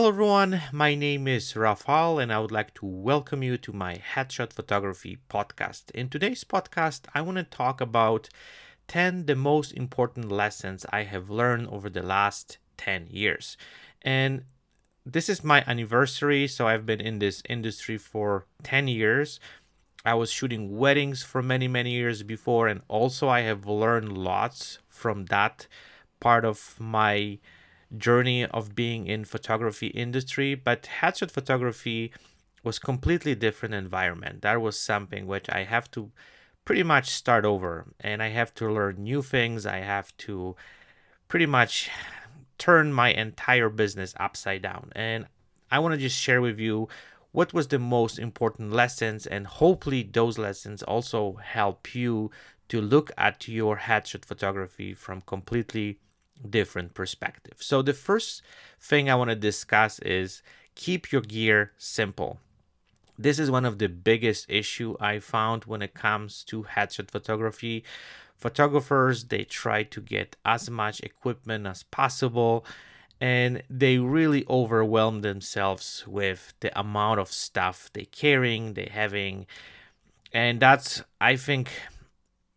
Hello, everyone. My name is Rafal, and I would like to welcome you to my Headshot Photography podcast. In today's podcast, I want to talk about 10 the most important lessons I have learned over the last 10 years. And this is my anniversary, so I've been in this industry for 10 years. I was shooting weddings for many, many years before, and also I have learned lots from that part of my journey of being in photography industry. But headshot photography was completely different environment. That was something which I have to pretty much start over, and I have to learn new things. I have to pretty much turn my entire business upside down. And I want to just share with you what was the most important lessons and hopefully those lessons also help you to look at your headshot photography from completely different perspective. So the first thing I want to discuss is keep your gear simple. This is one of the biggest issue I found when it comes to headshot photography photographers they try to get as much equipment as possible and they really overwhelm themselves with the amount of stuff they carrying they having and that's i think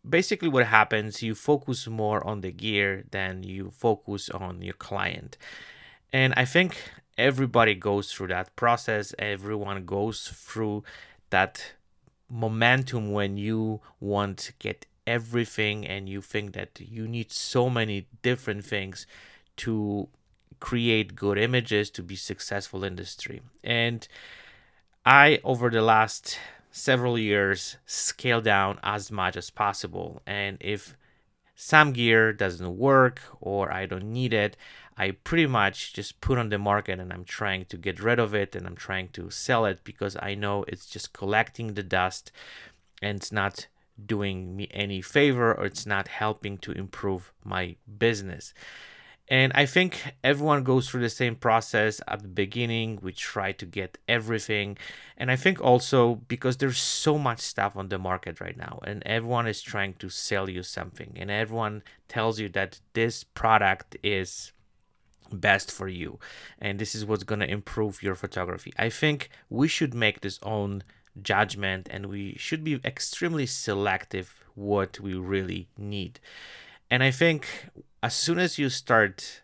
basically what happens you focus more on the gear than you focus on your client. And i think everybody goes through that process. Everyone goes through that momentum when you want to get everything and you think that you need so many different things to create good images to be successful in the industry and i over the last several years scale down as much as possible and if some gear doesn't work or i don't need it i pretty much just put on the market and i'm trying to get rid of it and i'm trying to sell it because i know it's just collecting the dust and it's not doing me any favor or it's not helping to improve my business. And I think everyone goes through the same process at the beginning. We try to get everything. And I think also because there's so much stuff on the market right now, and everyone is trying to sell you something, and everyone tells you that this product is best for you and this is what's going to improve your photography. I think we should make this own judgment and we should be extremely selective what we really need. And I think as soon as you start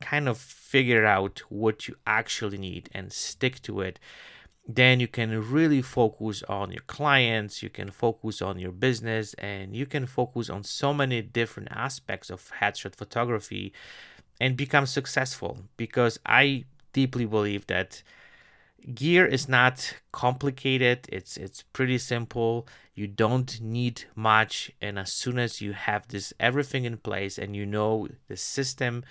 kind of figure out what you actually need and stick to it, then you can really focus on your clients, you can focus on your business, and you can focus on so many different aspects of headshot photography and become successful. Because I deeply believe that gear is not complicated. It's it's pretty simple. You don't need much. And as soon as you have this everything in place and you know the system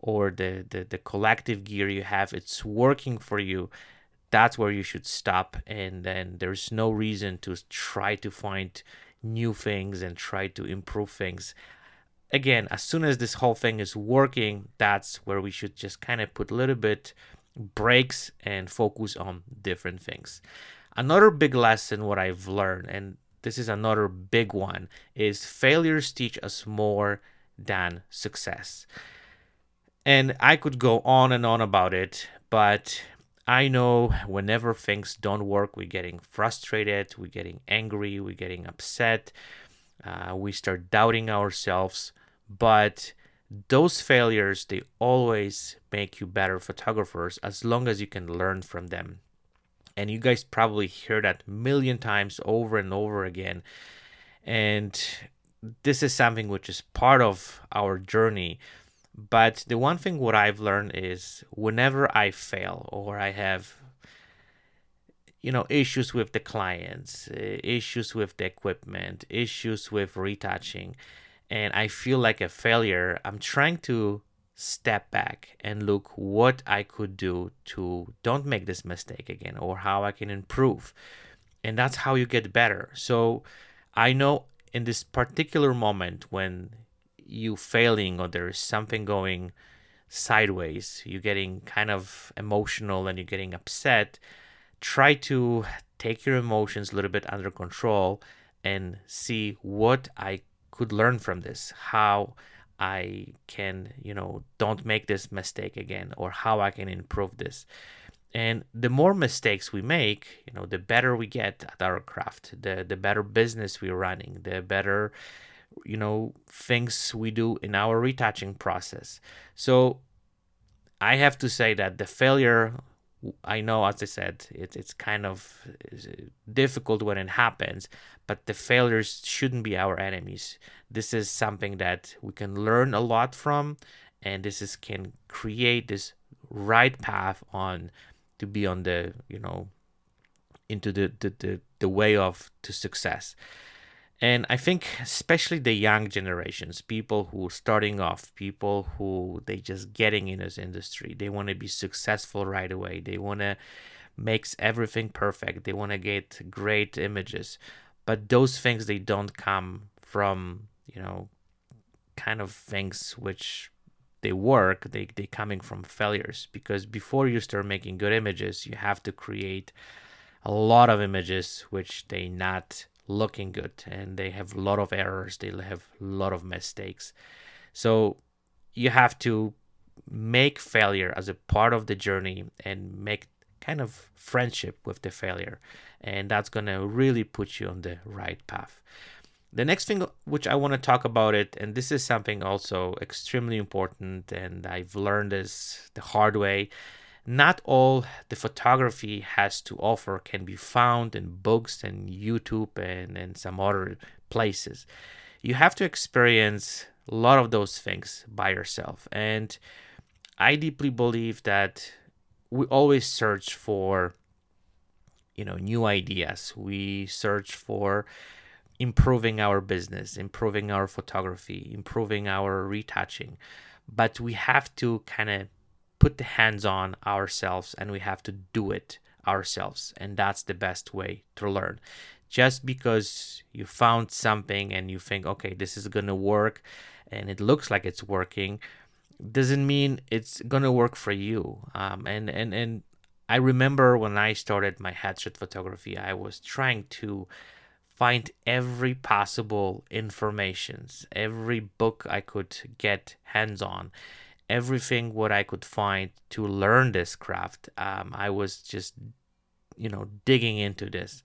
or the, the the collective gear you have it's working for you that's where you should stop. And then there's no reason to try to find new things and try to improve things. Again as soon as this whole thing is working that's where we should just kind of put a little bit brakes and focus on different things. Another big lesson what I've learned and this is another big one is failures teach us more than success. And I could go on and on about it, but I know whenever things don't work, we're getting frustrated, we're getting angry, we're getting upset, uh, we start doubting ourselves. But those failures they always make you better photographers as long as you can learn from them. And you guys probably hear that million times over and over again. And this is something which is part of our journey. But the one thing what i've learned is whenever i fail or i have you know issues with the clients eh, issues with the equipment issues with retouching and I feel like a failure, I'm trying to step back and look what I could do to don't make this mistake again or how I can improve. And that's how you get better. So I know in this particular moment when you failing or there is something going sideways, you're getting kind of emotional and you're getting upset, try to take your emotions a little bit under control and see what I could learn from this, how I can, you know, don't make this mistake again or how I can improve this. And the more mistakes we make, you know, the better we get at our craft, the the better business we're running, the better, you know, things we do in our retouching process. So I have to say that the failure I know, as I said, it, it's kind of difficult when it happens, but the failures shouldn't be our enemies. This is something that we can learn a lot from, and this is can create this right path on to be on the you know into the the, the, the way of to success. And I think especially the young generations, people who are starting off, people who they just getting in this industry, they want to be successful right away. They want to makes everything perfect. They want to get great images. But those things they don't come from, you know, kind of things which they work, they they coming from failures because before you start making good images, you have to create a lot of images which they not looking good and they have a lot of errors they have a lot of mistakes. So you have to make failure as a part of the journey and make kind of friendship with the failure and that's going to really put you on the right path. The next thing which i want to talk about it and this is something also extremely important and i've learned this the hard way not all the photography has to offer can be found in books and YouTube and, and some other places. You have to experience a lot of those things by yourself. And I deeply believe that we always search for you know new ideas. We search for improving our business, improving our photography, improving our retouching. But we have to kind of put the hands on ourselves and we have to do it ourselves. And that's the best way to learn. Just because you found something and you think, okay, this is going to work and it looks like it's working, doesn't mean it's to work for you. Um, and, and, and I remember when I started my headshot photography, I was trying to find every possible informations, every book I could get hands on everything what I could find to learn this craft. Um, I was just, you know, digging into this.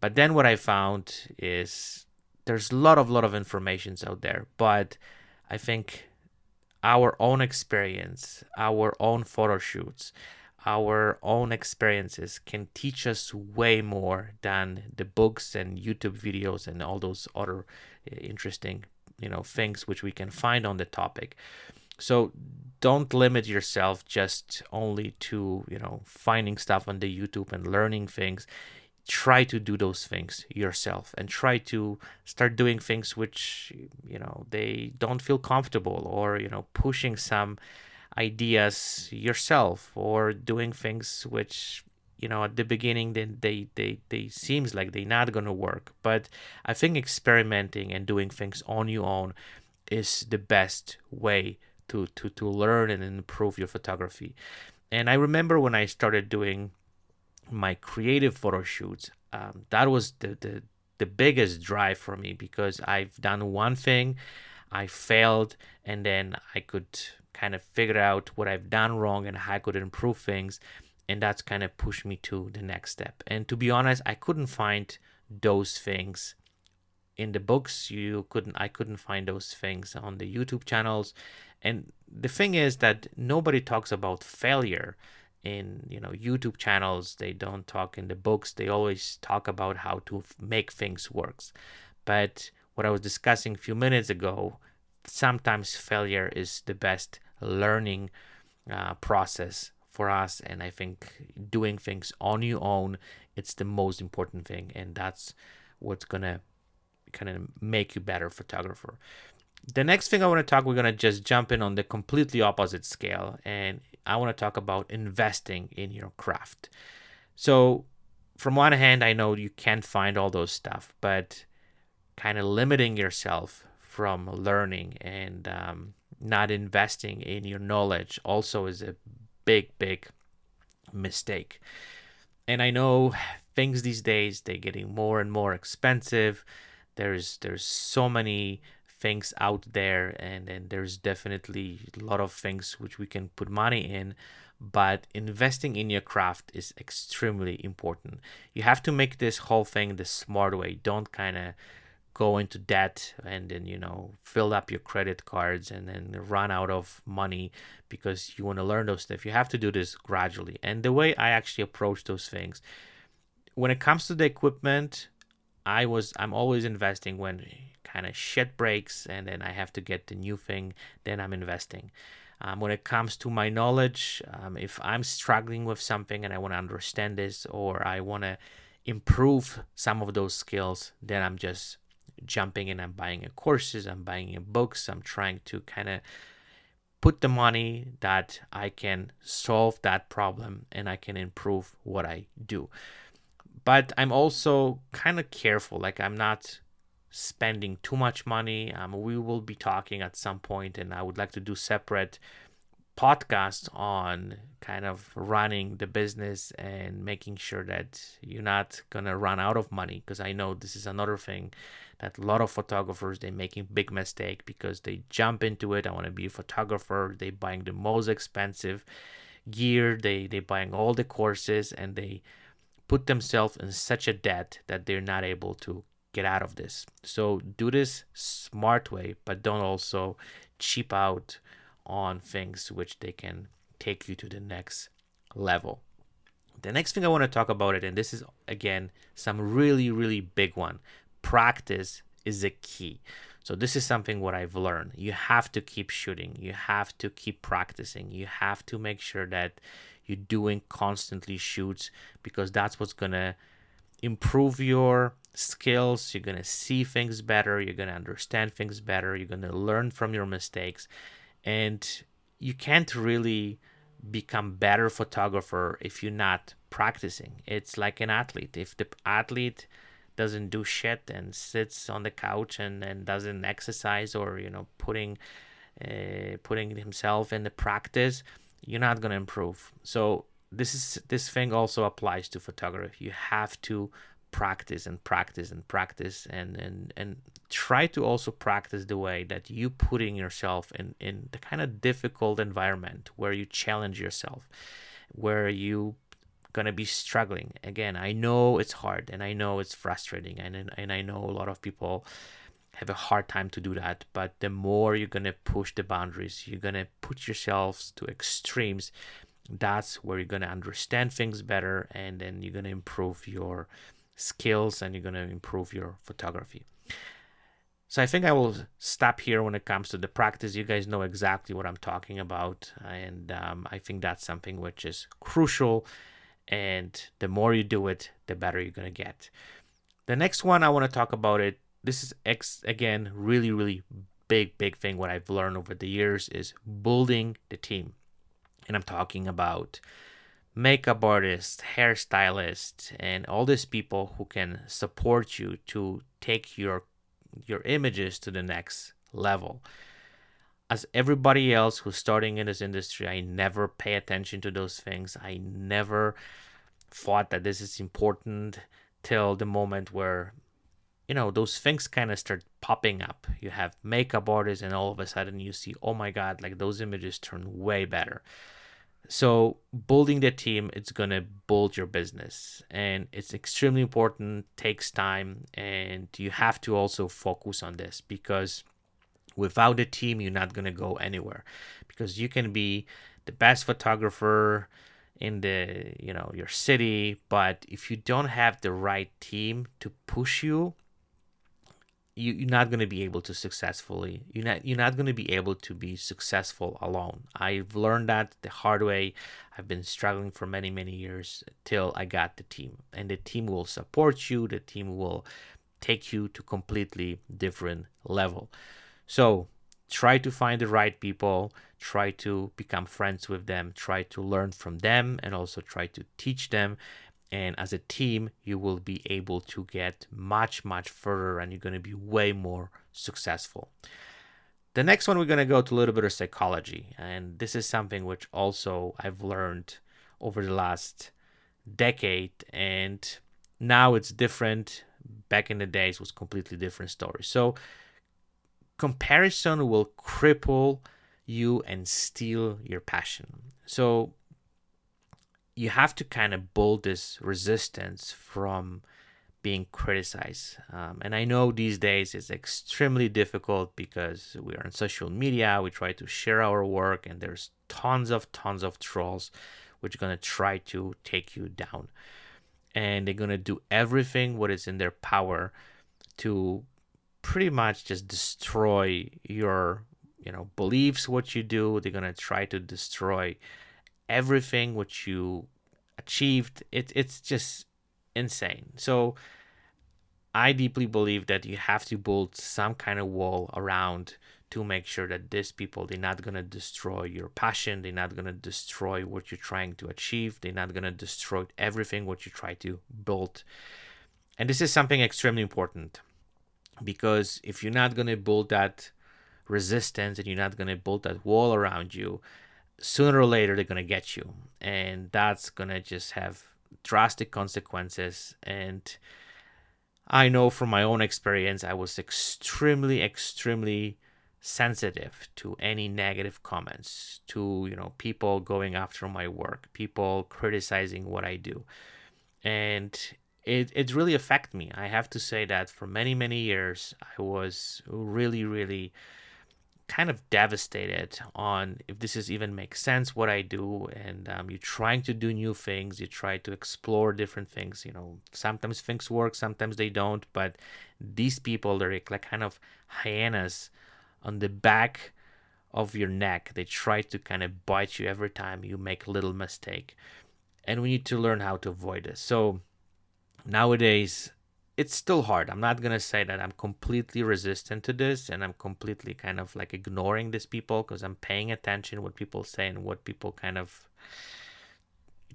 But then what I found is there's a lot of lot of informations out there, but I think our own experience, our own photo shoots, our own experiences can teach us way more than the books and YouTube videos and all those other eh, interesting, you know, things which we can find on the topic. So don't limit yourself just only to, you know, finding stuff on the YouTube and learning things. Try to do those things yourself and try to start doing things which, you know, they don't feel comfortable or, you know, pushing some ideas yourself or doing things which you know at the beginning then they they they seems like they're not gonna work but i think experimenting and doing things on your own is the best way to to to learn and improve your photography. And I remember when I started doing my creative photo shoots, um, that was the, the the biggest drive for me because I've done one thing, I failed, and then I could kind of figure out what I've done wrong and how I could improve things. And that's kind of pushed me to the next step. And to be honest, I couldn't find those things in the books. You couldn't I couldn't find those things on the YouTube channels and the thing is that nobody talks about failure in you know YouTube channels. They don't talk in the books. They always talk about how to make things works. But what I was discussing a few minutes ago, sometimes failure is the best learning uh, process for us and i think doing things on your own it's the most important thing and that's what's gonna kind of make you better photographer the next thing I want to talk, we're to just jump in on the completely opposite scale. And I want to talk about investing in your craft. So, from one hand, I know you can't find all those stuff, but kind of limiting yourself from learning and um, not investing in your knowledge also is a big, big mistake. And I know things these days they're getting more and more expensive. There's there's so many things out there and and there's definitely a lot of things which we can put money in but investing in your craft is extremely important. You have to make this whole thing the smart way. Don't kind of go into debt and then you know fill up your credit cards and then run out of money because you want to learn those stuff. You have to do this gradually. And the way i actually approach those things when it comes to the equipment i was i'm always investing when kind of shit breaks and then I have to get the new thing, then I'm investing. Um, when it comes to my knowledge, um, if I'm struggling with something and I want to understand this or I want to improve some of those skills, then I'm just jumping in. I'm buying courses, I'm buying books, I'm trying to kind of put the money that I can solve that problem and I can improve what I do. But I'm also kind of careful, like, I'm not spending too much money. Um, we will be talking at some point, and I would like to do separate podcasts on kind of running the business and making sure that you're not gonna run out of money. Because I know this is another thing that a lot of photographers they making big mistake because they jump into it. I want to be a photographer. They buying the most expensive gear. They they buying all the courses and they put themselves in such a debt that they're not able to get out of this. So do this smart way, but don't also cheap out on things which they can take you to the next level. The next thing I want to talk about it, and this is again some really, really big one. Practice is a key. So this is something what I've learned. You have to keep shooting. You have to keep practicing. You have to make sure that you're doing constantly shoots because that's what's gonna improve your skills, you're going to see things better, you're going to understand things better, you're going to learn from your mistakes. And you can't really become better photographer if you're not practicing. It's like an athlete. If the athlete doesn't do shit and sits on the couch and, and doesn't exercise or you know putting uh, putting himself in the practice, you're not gonna improve. So this is this thing also applies to photography. You have to practice and practice and practice and and and try to also practice the way that you putting yourself in in the kind of difficult environment where you challenge yourself where you gonna be struggling again i know it's hard and i know it's frustrating and and i know a lot of people have a hard time to do that but the more you're gonna push the boundaries you're gonna put yourselves to extremes that's where you're gonna understand things better and then you're gonna improve your skills and you're to improve your photography. So I think I will stop here when it comes to the practice. You guys know exactly what I'm talking about, and um, I think that's something which is crucial. And the more you do it, the better you're gonna get. The next one I want to talk about it. This is ex- again really really big big thing. What I've learned over the years is building the team, and I'm talking about makeup artist, hairstylist, and all these people who can support you to take your your images to the next level. As everybody else who's starting in this industry, I never pay attention to those things. I never thought that this is important till the moment where you know those things kind of start popping up. You have makeup artists and all of a sudden you see oh my god like those images turn way better. So building the team it's going to build your business. And it's extremely important takes time and you have to also focus on this because without a team you're not going to go anywhere. Because you can be the best photographer in the you know your city but if you don't have the right team to push you you, you're not going to be able to successfully you're not you're not going to be able to be successful alone. I've learned that the hard way. I've been struggling for many many years till i got the team and the team will support you. The team will take you to completely different level. So try to find the right people. Try to become friends with them. Try to learn from them and also try to teach them and as a team you will be able to get much much further and you're going to be way more successful. The next one we're going to go to a little bit of psychology and this is something which also i've learned over the last decade and now it's different. Back in the days was completely different story. So comparison will cripple you and steal your passion. So you have to kind of build this resistance from being criticized. Um, and I know these days it's extremely difficult because we are on social media, we try to share our work, and there's tons of tons of trolls which are going to try to take you down. And they're going to do everything what is in their power to pretty much just destroy your you know beliefs what you do they're going to try to destroy everything which you achieved it, it's just insane. So i deeply believe that you have to build some kind of wall around to make sure that these people they're not going to destroy your passion they're not going to destroy what you're trying to achieve they're not going to destroy everything what you try to build. And this is something extremely important because if you're not going to build that resistance and you're not going to build that wall around you sooner or later they're to get you. And that's to just have drastic consequences. And i know from my own experience i was extremely extremely sensitive to any negative comments to you know people going after my work people criticizing what i do. And it, it really affected me. I have to say that for many many years i was really really kind of devastated on if this is even makes sense what I do and um, you're trying to do new things you try to explore different things you know sometimes things work sometimes they don't but these people they're like kind of hyenas on the back of your neck. They try to kind of bite you every time you make a little mistake. And we need to learn how to avoid this so nowadays it's still hard. I'm not gonna say that I'm completely resistant to this and I'm completely kind of like ignoring these people because I'm paying attention what people say and what people kind of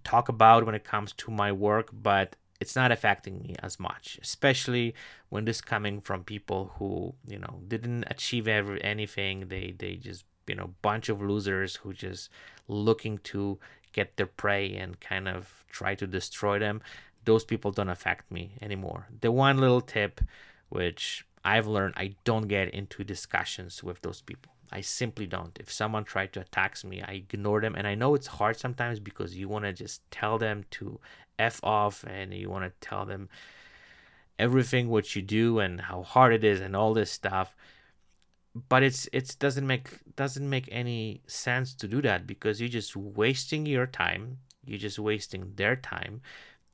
talk about when it comes to my work, but it's not affecting me as much, especially when this coming from people who you know didn't achieve ever anything. They they just you know bunch of losers who just looking to get their prey and kind of try to destroy them those people don't affect me anymore. The one little tip which I've learned I don't get into discussions with those people. I simply don't. If someone tried to attack me, I ignore them. And I know it's hard sometimes because you want to just tell them to F off and you want to tell them everything what you do and how hard it is and all this stuff. But it's it doesn't make doesn't make any sense to do that because you're just wasting your time. You're just wasting their time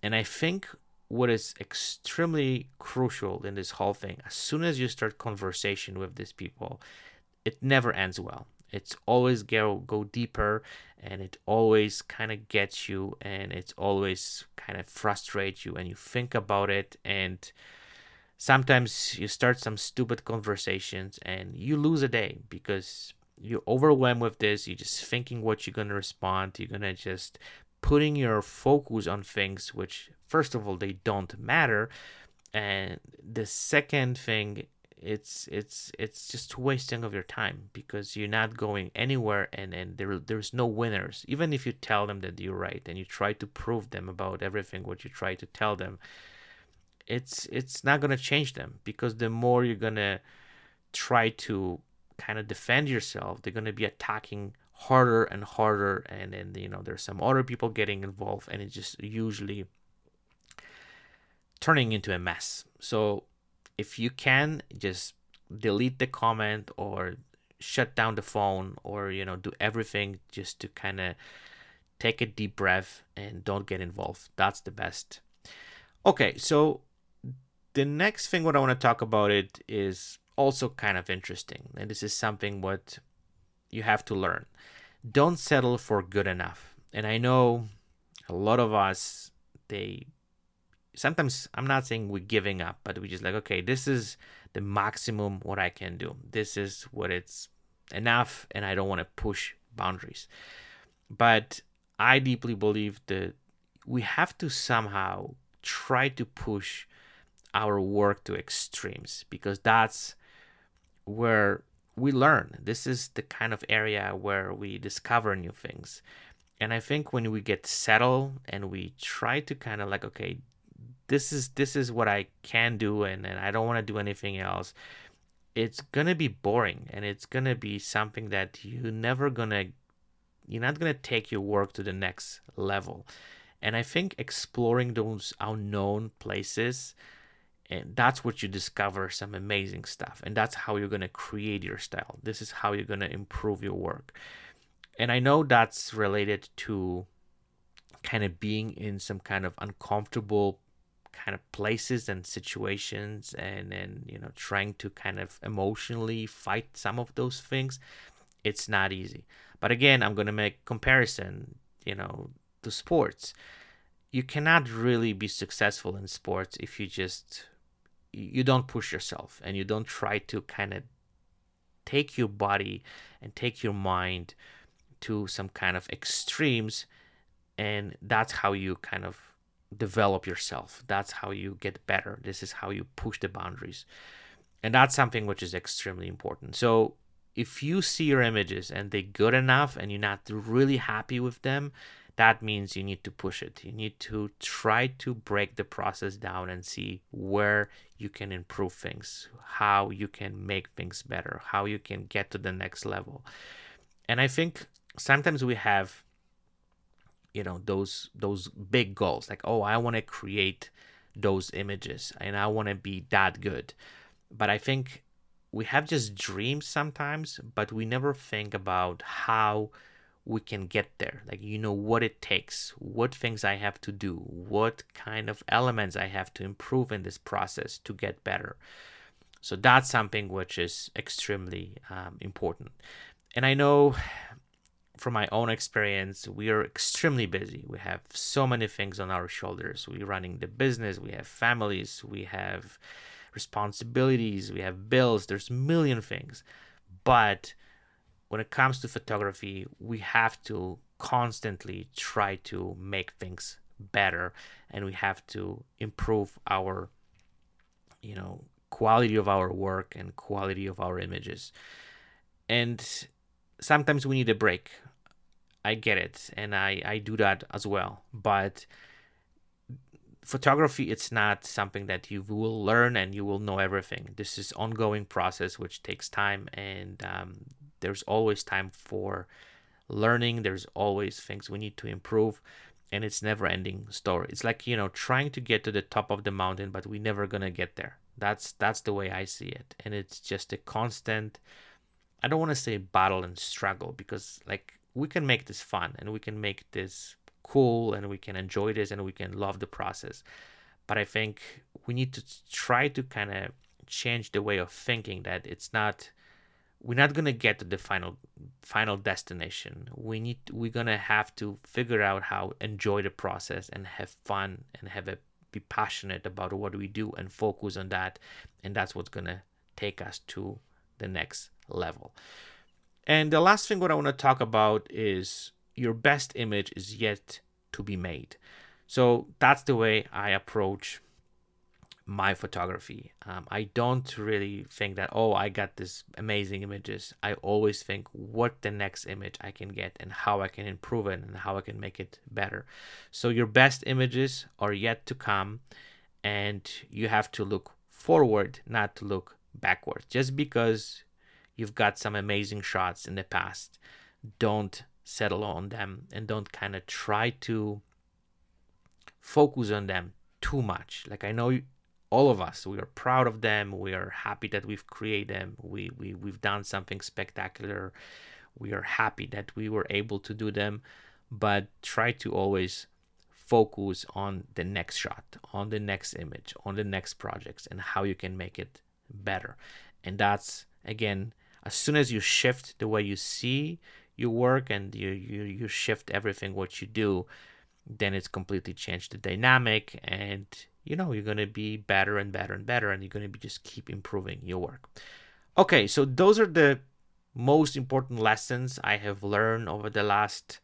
and I think what is extremely crucial in this whole thing, as soon as you start conversation with these people, it never ends well. It's always go go deeper, and it always kind of gets you, and it's always kind of frustrates you, and you think about it, and sometimes you start some stupid conversations, and you lose a day because you're overwhelmed with this. You're just thinking what you're gonna respond. You're gonna just putting your focus on things which first of all they don't matter and the second thing it's it's it's just wasting of your time because you're not going anywhere and and there there's no winners. Even if you tell them that you're right and you try to prove them about everything what you try to tell them it's it's not going to change them because the more you're going to try to kind of defend yourself they're going to be attacking harder and harder and then you know there's some other people getting involved and it's just usually turning into a mess. So if you can just delete the comment or shut down the phone or you know do everything just to kind of take a deep breath and don't get involved. That's the best. Okay so the next thing what i want to talk about it is also kind of interesting and this is something what you have to learn. Don't settle for good enough. And I know a lot of us, they sometimes, I'm not saying we're giving up, but we just like, okay, this is the maximum what I can do. This is what it's enough, and I don't want to push boundaries. But I deeply believe that we have to somehow try to push our work to extremes because that's where we learn. This is the kind of area where we discover new things. And I think when we get settled and we try to kind of like, okay, this is this is what I can do and, and I don't want to do anything else. it's gonna be boring and it's gonna be something that you're never gonna you're not gonna take your work to the next level and i think exploring those unknown places and that's what you discover some amazing stuff. And that's how you're going to create your style. This is how you're going to improve your work. And i know that's related to kind of being in some kind of uncomfortable kind of places and situations and then you know trying to kind of emotionally fight some of those things it's not easy. But again i'm going to make comparison you know to sports. You cannot really be successful in sports if you just you don't push yourself and you don't try to kind of take your body and take your mind to some kind of extremes and that's how you kind of develop yourself. That's how you get better. This is how you push the boundaries. And that's something which is extremely important. So if you see your images and they're good enough and you're not really happy with them that means you need to push it. You need to try to break the process down and see where you can improve things, how you can make things better, how you can get to the next level. And I think sometimes we have you know those those big goals like oh I want to create those images and I want to be that good. But I think we have just dreams sometimes, but we never think about how we can get there. Like you know what it takes what things i have to do what kind of elements i have to improve in this process to get better. So that's something which is extremely um, important. And i know from my own experience we are extremely busy. We have so many things on our shoulders. We're running the business we have families we have responsibilities we have bills there's a million things. But when it comes to photography, we have to constantly try to make things better and we have to improve our you know quality of our work and quality of our images. And sometimes we need a break. I get it and i i do that as well. But photography it's not something that you will learn and you will know everything. This is ongoing process which takes time and um, there's always time for learning there's always things we need to improve and it's never ending story. It's like you know trying to get to the top of the mountain but we're never gonna get there. That's that's the way i see it. And it's just a constant i don't want to say battle and struggle because like we can make this fun and we can make this cool and we can enjoy this and we can love the process. But i think we need to try to kind of change the way of thinking that it's not we're not gonna get to the final final destination. We need we're gonna have to figure out how enjoy the process and have fun and have a be passionate about what we do and focus on that. And that's what's gonna take us to the next level. And the last thing what i want to talk about is your best image is yet to be made. So that's the way i approach my photography. Um, I don't really think that, oh, I got this amazing images. I always think what the next image I can get and how I can improve it and how I can make it better. So your best images are yet to come and you have to look forward, not to look backward. Just because you've got some amazing shots in the past, don't settle on them and don't kind of try to focus on them too much. Like I know all of us. We are proud of them. We are happy that we've created them. We, we we've done something spectacular. We are happy that we were able to do them but try to always focus on the next shot on the next image on the next projects and how you can make it better. And that's again as soon as you shift the way you see your work and you you, you shift everything what you do then it's completely changed the dynamic and you know you're going to be better and better and better and you're going to be just keep improving your work. Okay so those are the most important lessons i have learned over the last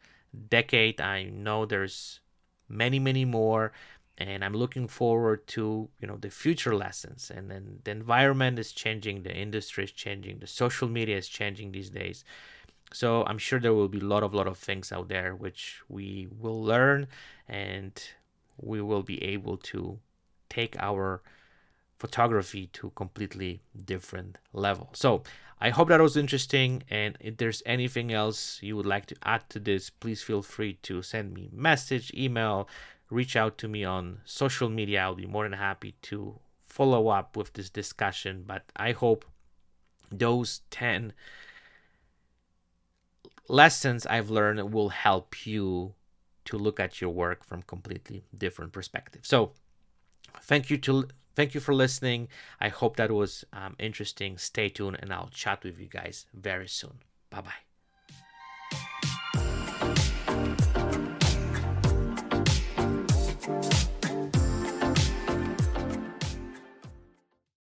decade. I know there's many many more and i'm looking forward to you know the future lessons. And then the environment is changing the industry is changing the social media is changing these days. So i'm sure there will be a lot of lot of things out there which we will learn and we will be able to take our photography to completely different level. So I hope that was interesting. And if there's anything else you would like to add to this, please feel free to send me message, email, reach out to me on social media. I'll be more than happy to follow up with this discussion. But I hope those 10 lessons I've learned will help you to look at your work from completely different perspective. So thank you to thank you for listening. I hope that was um, interesting. Stay tuned and I'll chat with you guys very soon. Bye bye.